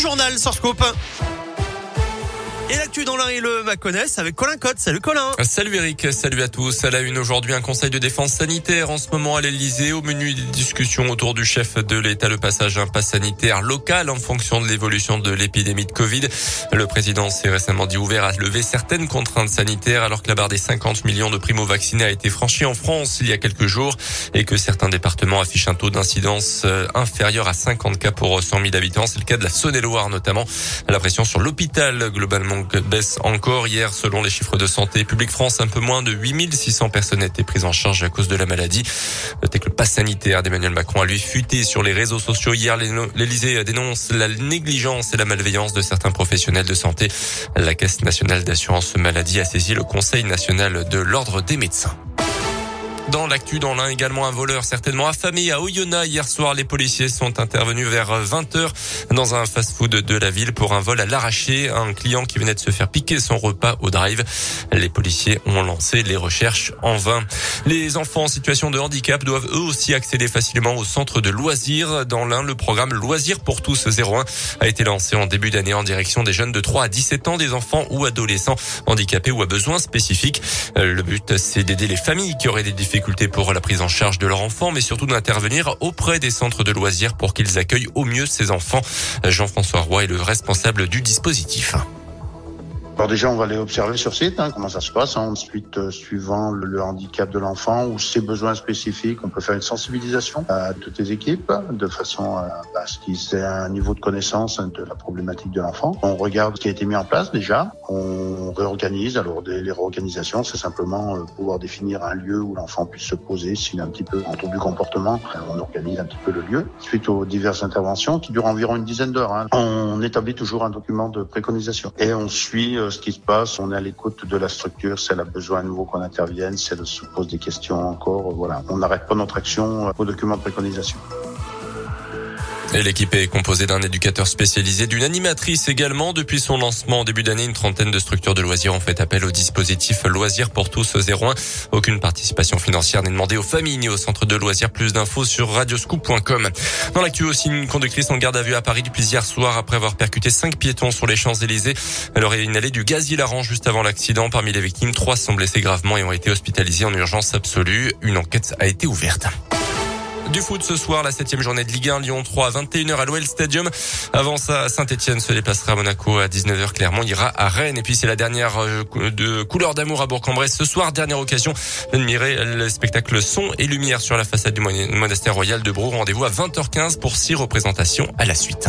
journal sur. Et l'actu dans l'un et le Maconnais avec Colin Cotte. Salut Colin. Salut Eric, salut à tous. À la une aujourd'hui, un conseil de défense sanitaire en ce moment à l'Elysée. Au menu des discussions autour du chef de l'État, le passage à un pass sanitaire local en fonction de l'évolution de l'épidémie de Covid. Le président s'est récemment dit ouvert à lever certaines contraintes sanitaires alors que la barre des 50 millions de primo-vaccinés a été franchie en France il y a quelques jours et que certains départements affichent un taux d'incidence euh, inférieur à 50 cas pour 100 000 habitants. C'est le cas de la Saône-et-Loire notamment. La pression sur l'hôpital globalement baisse encore. Hier, selon les chiffres de santé publique France, un peu moins de 8600 personnes étaient prises en charge à cause de la maladie. Notez que le pass sanitaire d'Emmanuel Macron a lui fuité sur les réseaux sociaux. Hier, l'Elysée dénonce la négligence et la malveillance de certains professionnels de santé. La Caisse nationale d'assurance maladie a saisi le Conseil national de l'ordre des médecins. Dans l'actu, dans l'un également, un voleur certainement affamé à Oyonnax. Hier soir, les policiers sont intervenus vers 20h dans un fast-food de la ville pour un vol à l'arraché. Un client qui venait de se faire piquer son repas au drive. Les policiers ont lancé les recherches en vain. Les enfants en situation de handicap doivent eux aussi accéder facilement au centre de loisirs. Dans l'un, le programme Loisirs pour tous 01 a été lancé en début d'année en direction des jeunes de 3 à 17 ans, des enfants ou adolescents handicapés ou à besoins spécifiques. Le but, c'est d'aider les familles qui auraient des difficultés pour la prise en charge de leur enfant, mais surtout d'intervenir auprès des centres de loisirs pour qu'ils accueillent au mieux ces enfants. Jean-François Roy est le responsable du dispositif. Alors déjà, on va aller observer sur site hein, comment ça se passe. Ensuite, euh, suivant le, handicap de l'enfant ou ses besoins spécifiques, on peut faire une sensibilisation à toutes les équipes de façon à, ce qu'ils aient un niveau de connaissance de la problématique de l'enfant. On regarde ce qui a été mis en place déjà. On réorganise. Alors les réorganisations, c'est simplement euh, pouvoir définir un lieu où l'enfant puisse se poser s'il a un petit peu en trouble du comportement. Euh, on organise un petit peu le lieu. Suite aux diverses interventions qui durent environ une dizaine d'heures, hein, on établit toujours un document de préconisation et on suit ce qui se passe, on est à l'écoute de la structure, si elle a besoin à nouveau qu'on intervienne, si elle se pose des questions encore, voilà. On n'arrête pas notre action au document de préconisation. L'équipe est composée d'un éducateur spécialisé, d'une animatrice également. Depuis son lancement en début d'année, une trentaine de structures de loisirs ont fait appel au dispositif Loisirs pour tous 01. Aucune participation financière n'est demandée aux familles ni aux centres de loisirs. Plus d'infos sur radioscoop.com. Dans l'actu aussi, une conductrice en garde à vue à Paris depuis hier soir après avoir percuté cinq piétons sur les Champs-Élysées. Elle aurait inhalé du gaz hilarant juste avant l'accident. Parmi les victimes, trois sont blessés gravement et ont été hospitalisés en urgence absolue. Une enquête a été ouverte. Du foot ce soir, la septième journée de Ligue 1, Lyon 3 à 21h à l'OL Stadium. Avant ça, Saint-Etienne se déplacera à Monaco à 19h. Clermont ira à Rennes. Et puis c'est la dernière euh, de couleur d'amour à Bourg-en-Bresse. Ce soir, dernière occasion d'admirer le spectacle son et lumière sur la façade du monastère royal de Brou. Rendez-vous à 20h15 pour six représentations à la suite.